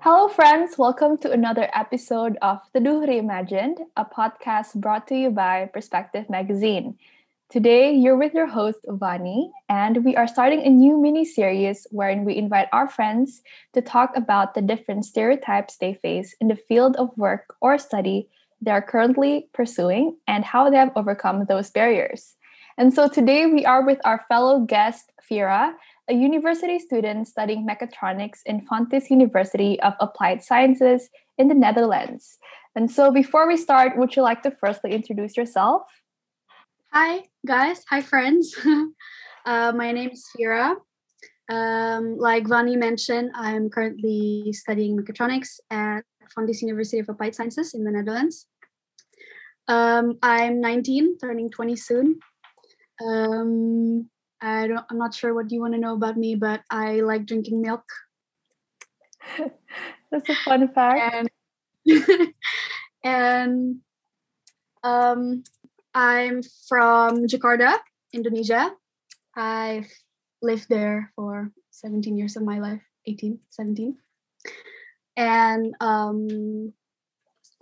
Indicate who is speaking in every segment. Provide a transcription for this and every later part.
Speaker 1: Hello, friends. Welcome to another episode of Teduh Reimagined, a podcast brought to you by Perspective Magazine. Today, you're with your host, Vani, and we are starting a new mini series wherein we invite our friends to talk about the different stereotypes they face in the field of work or study they are currently pursuing and how they have overcome those barriers. And so today, we are with our fellow guest, Fira, a university student studying mechatronics in Fontys University of Applied Sciences in the Netherlands. And so, before we start, would you like to firstly introduce yourself?
Speaker 2: Hi, guys. Hi, friends. uh, my name is Fira. Um, like Vani mentioned, I'm currently studying mechatronics at Fontys University of Applied Sciences in the Netherlands. Um, I'm 19, turning 20 soon. Um, I don't. I'm not sure what you want to know about me, but I like drinking milk.
Speaker 1: That's a fun fact.
Speaker 2: And, and um, I'm from Jakarta, Indonesia. I've lived there for 17 years of my life, 18, 17. And um,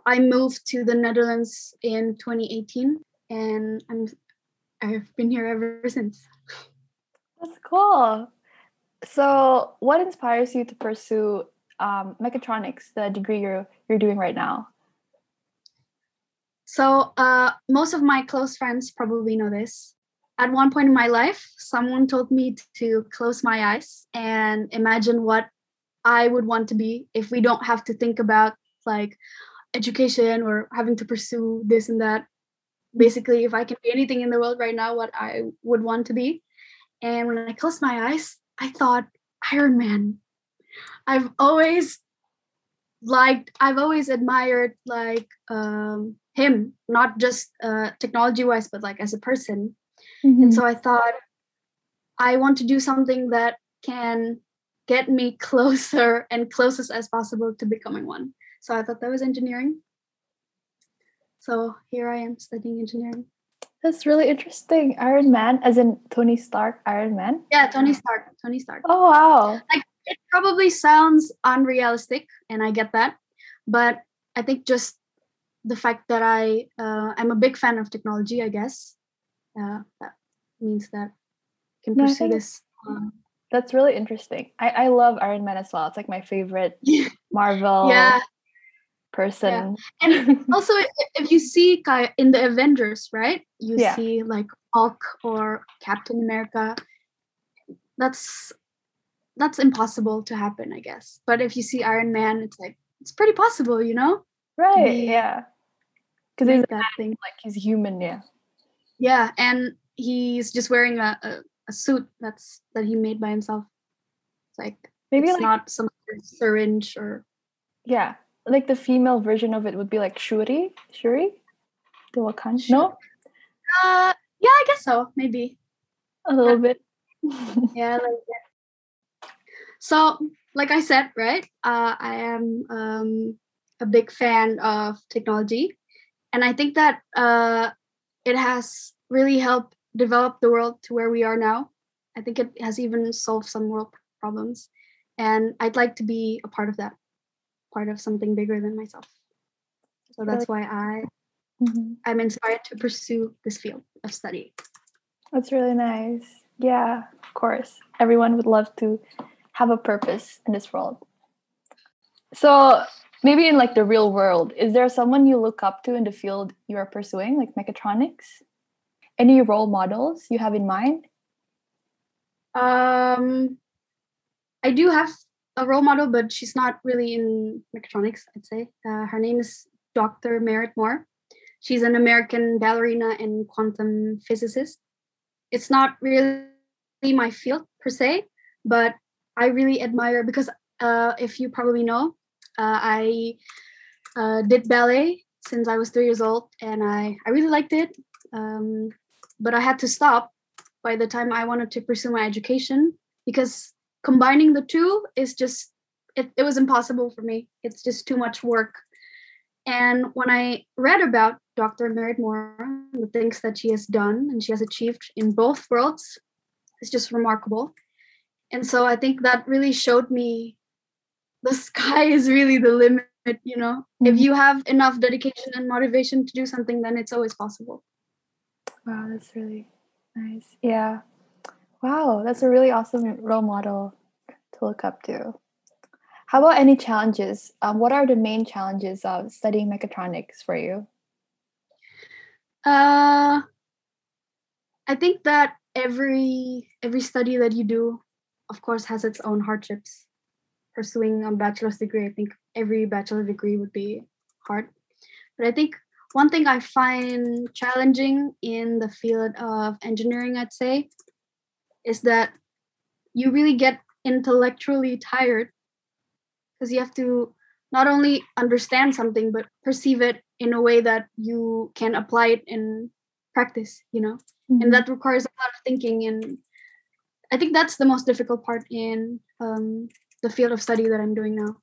Speaker 2: I moved to the Netherlands in 2018, and I'm I've been here ever since.
Speaker 1: That's cool. So, what inspires you to pursue um, mechatronics, the degree you're you're doing right now?
Speaker 2: So, uh, most of my close friends probably know this. At one point in my life, someone told me to close my eyes and imagine what I would want to be if we don't have to think about like education or having to pursue this and that. Basically, if I can be anything in the world right now, what I would want to be. And when I closed my eyes, I thought Iron Man. I've always liked, I've always admired like um, him, not just uh, technology wise, but like as a person. Mm-hmm. And so I thought, I want to do something that can get me closer and closest as possible to becoming one. So I thought that was engineering. So here I am studying engineering.
Speaker 1: That's really interesting. Iron Man, as in Tony Stark, Iron Man?
Speaker 2: Yeah, Tony Stark. Tony Stark.
Speaker 1: Oh, wow.
Speaker 2: Like, it probably sounds unrealistic, and I get that. But I think just the fact that I uh, I'm a big fan of technology, I guess, uh, that means that I can pursue yeah, this. Um,
Speaker 1: that's really interesting. I, I love Iron Man as well. It's like my favorite Marvel
Speaker 2: yeah
Speaker 1: person.
Speaker 2: Yeah. And also, if you see in the Avengers, right? You yeah. see like Hulk or Captain America. That's that's impossible to happen, I guess. But if you see Iron Man, it's like it's pretty possible, you know?
Speaker 1: Right. Yeah. Because he's that thing. Like he's human. Yeah.
Speaker 2: Yeah, and he's just wearing a, a, a suit that's that he made by himself. It's like maybe it's like, not some syringe or
Speaker 1: yeah like the female version of it would be like Shuri, Shuri, the Wakanda. No.
Speaker 2: Uh, yeah, I guess so. Maybe
Speaker 1: a little bit.
Speaker 2: yeah, like that. So, like I said, right? Uh, I am um, a big fan of technology, and I think that uh, it has really helped develop the world to where we are now. I think it has even solved some world problems, and I'd like to be a part of that part of something bigger than myself. So that's why I mm-hmm. I'm inspired to pursue this field of study.
Speaker 1: That's really nice. Yeah, of course. Everyone would love to have a purpose in this world. So maybe in like the real world, is there someone you look up to in the field you are pursuing, like mechatronics? Any role models you have in mind?
Speaker 2: Um, I do have a role model, but she's not really in mechatronics, I'd say. Uh, her name is Dr. Merritt Moore. She's an American ballerina and quantum physicist. It's not really my field per se, but I really admire because uh, if you probably know, uh, I uh, did ballet since I was three years old, and I I really liked it. Um, but I had to stop by the time I wanted to pursue my education because combining the two is just it, it was impossible for me it's just too much work and when i read about Dr. Merritt Moore, the things that she has done and she has achieved in both worlds is just remarkable. And so I think that really showed me the sky is really the limit, you know. Mm-hmm. If you have enough dedication and motivation to do something, then it's always possible.
Speaker 1: Wow, that's really nice. Yeah. Wow, that's a really awesome role model to look up to. How about any challenges? Um, what are the main challenges of studying mechatronics for you?
Speaker 2: Uh, I think that every every study that you do, of course, has its own hardships. Pursuing a bachelor's degree, I think every bachelor degree would be hard. But I think one thing I find challenging in the field of engineering, I'd say, is that you really get intellectually tired because you have to not only understand something but perceive it in a way that you can apply it in practice you know? Mm-hmm. and that requires a lot of thinking and i think that's the most difficult part in um, the field of study that i'm doing now.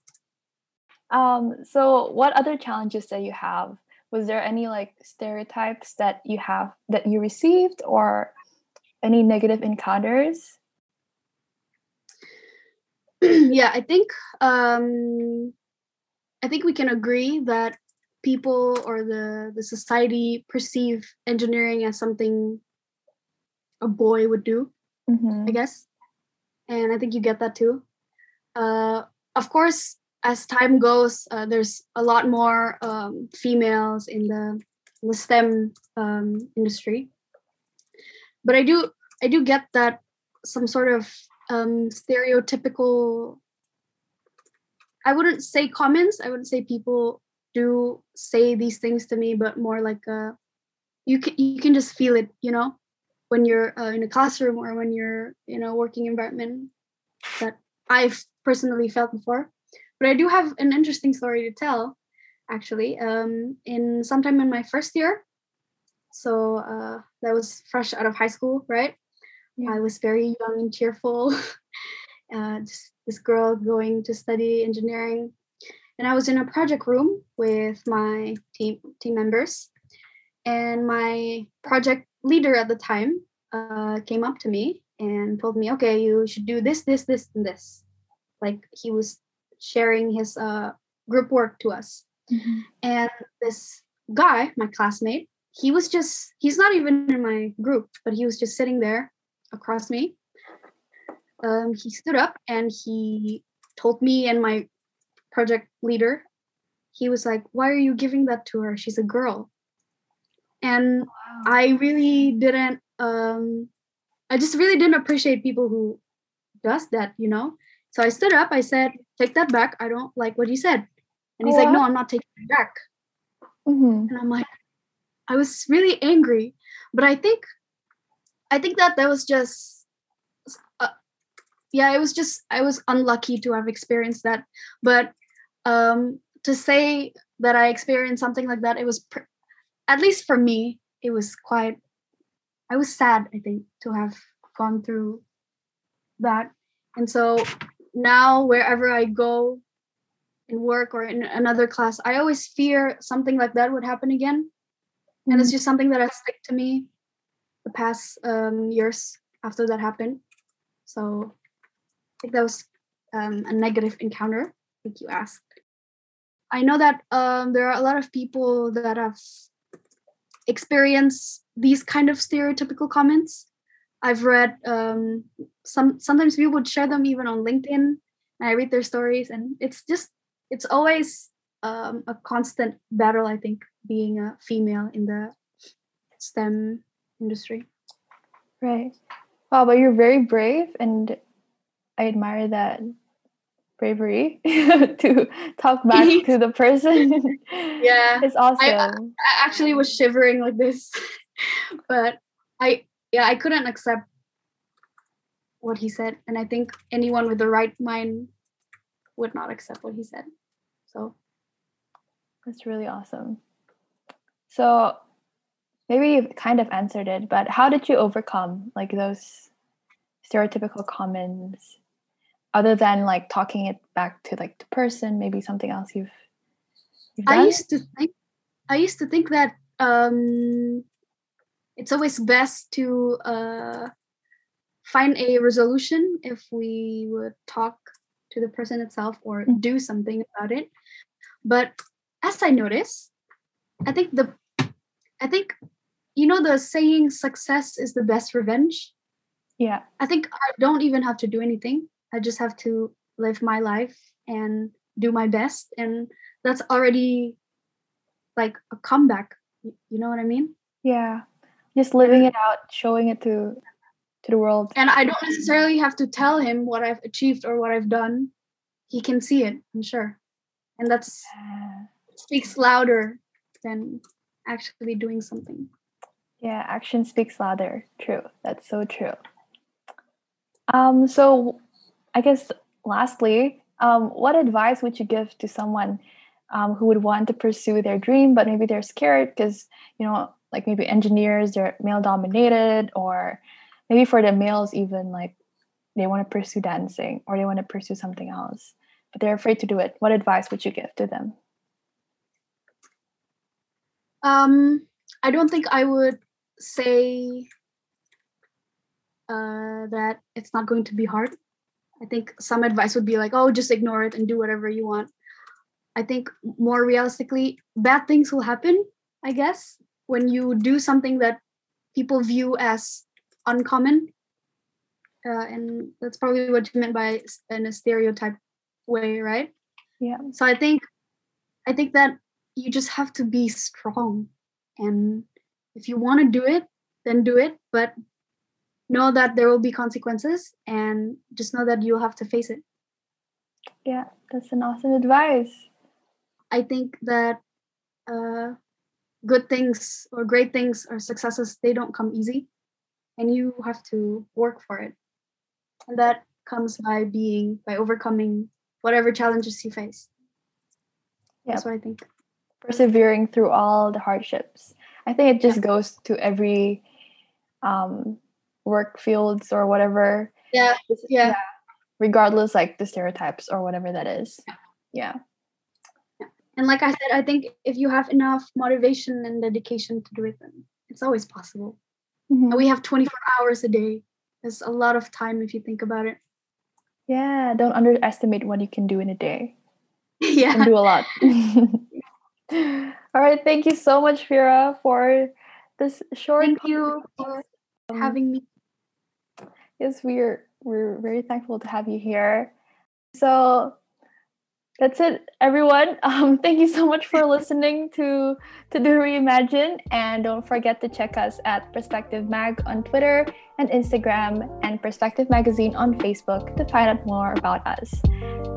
Speaker 1: Um, so what other challenges that you have was there any like stereotypes that you have that you received or any negative encounters?
Speaker 2: Yeah i think um i think we can agree that people or the the society perceive engineering as something a boy would do mm-hmm. i guess. And i think you get that too. Uh of course as time goes uh, there's a lot more um, females in the, in the stem um, industry. But i do i do get that some sort of um, stereotypical i wouldn't say comments i wouldn't say people do say these things to me but more like uh, you can you can just feel it you know when you're uh, in a classroom or when you're in a working environment that i've personally felt before but i do have an interesting story to tell actually um, in sometime in my first year so uh, that was fresh out of high school right yeah. I was very young and cheerful. uh, just this girl going to study engineering, and I was in a project room with my team team members, and my project leader at the time uh, came up to me and told me, "Okay, you should do this, this, this, and this." Like he was sharing his uh, group work to us, mm-hmm. and this guy, my classmate, he was just he's not even in my group, but he was just sitting there across me. Um, he stood up and he told me and my project leader, he was like, Why are you giving that to her? She's a girl. And wow. I really didn't, um, I just really didn't appreciate people who does that, you know? So I stood up, I said, Take that back. I don't like what you said. And he's like, No, I'm not taking it back. Mm-hmm. And I'm like, I was really angry. But I think I think that that was just, uh, yeah, it was just I was unlucky to have experienced that. But um, to say that I experienced something like that, it was, pr- at least for me, it was quite. I was sad. I think to have gone through that, and so now wherever I go in work or in another class, I always fear something like that would happen again. And it's mm-hmm. just something that has stuck to me the past um, years after that happened. So I think that was um, a negative encounter. I think you asked. I know that um, there are a lot of people that have experienced these kind of stereotypical comments. I've read um, some. Sometimes people would share them even on LinkedIn, and I read their stories, and it's just it's always um, a constant battle. I think being a female in the STEM industry.
Speaker 1: Right. Wow, but you're very brave and I admire that bravery to talk back to the person.
Speaker 2: yeah.
Speaker 1: It's awesome. I,
Speaker 2: I actually was shivering like this. but I yeah, I couldn't accept what he said. And I think anyone with the right mind would not accept what he said. So
Speaker 1: that's really awesome. So maybe you've kind of answered it, but how did you overcome like those stereotypical comments other than like talking it back to like the person, maybe something else you've,
Speaker 2: you've I used to think I used to think that um, it's always best to uh, find a resolution if we would talk to the person itself or
Speaker 1: Mm.
Speaker 2: do something about it. But as I notice, I think the I think you know the saying success is the best revenge.
Speaker 1: Yeah.
Speaker 2: I think I don't even have to do anything. I just have to live my life and do my best and that's already like a comeback. You know what I mean?
Speaker 1: Yeah. Just living it out, showing it to to the world.
Speaker 2: And I don't necessarily have to tell him what I've achieved or what I've done. He can see it, I'm sure. And
Speaker 1: that
Speaker 2: speaks louder than actually doing something.
Speaker 1: Yeah, action speaks louder. True. That's so true. Um, so I guess lastly, um, what advice would you give to someone um, who would want to pursue their dream, but maybe they're scared because, you know, like maybe engineers, they're male dominated, or maybe for the males, even like they want to pursue dancing or they want to pursue something else, but they're afraid to do it. What advice would you give to them?
Speaker 2: Um, I don't think I would say uh, that it's not going to be hard. I think some advice would be like, oh, just ignore it and do whatever you want. I think more realistically, bad things will happen, I guess, when you do something that people view as uncommon. Uh, and that's probably what you meant by in a stereotype way, right?
Speaker 1: Yeah.
Speaker 2: so i think i think that you just have to be strong and if you want to do it then do it but know that there will be consequences and just know that you'll have to face it
Speaker 1: Yeah, that's an awesome advice.
Speaker 2: i think that uh, good things or great things or successes they don't come easy and you have to work for it. And that comes by being by overcoming whatever challenges you face. That's what i think.
Speaker 1: Persevering through all the hardships. I think it just goes to every um, work fields or whatever,
Speaker 2: yeah yeah.
Speaker 1: regardless like the stereotypes or whatever that is. Yeah.
Speaker 2: And like I said, I think if you have enough motivation and dedication to do it, then it's always possible.
Speaker 1: Mhm.
Speaker 2: And we have 24 hours a day. There's a lot of time if you think about it.
Speaker 1: Yeah. Don't underestimate what you can do in a day. You
Speaker 2: yeah.
Speaker 1: can do a lot. all right. Thank you so much, Fira, for this short.
Speaker 2: Thank you for
Speaker 1: um,
Speaker 2: having me.
Speaker 1: yes we're we're very thankful to have you here so that's it everyone. Um thank you so much for listening to to do reimagine. And don't forget to check us at perspective mag on twitter and instagram and perspective magazine on facebook to find out more about us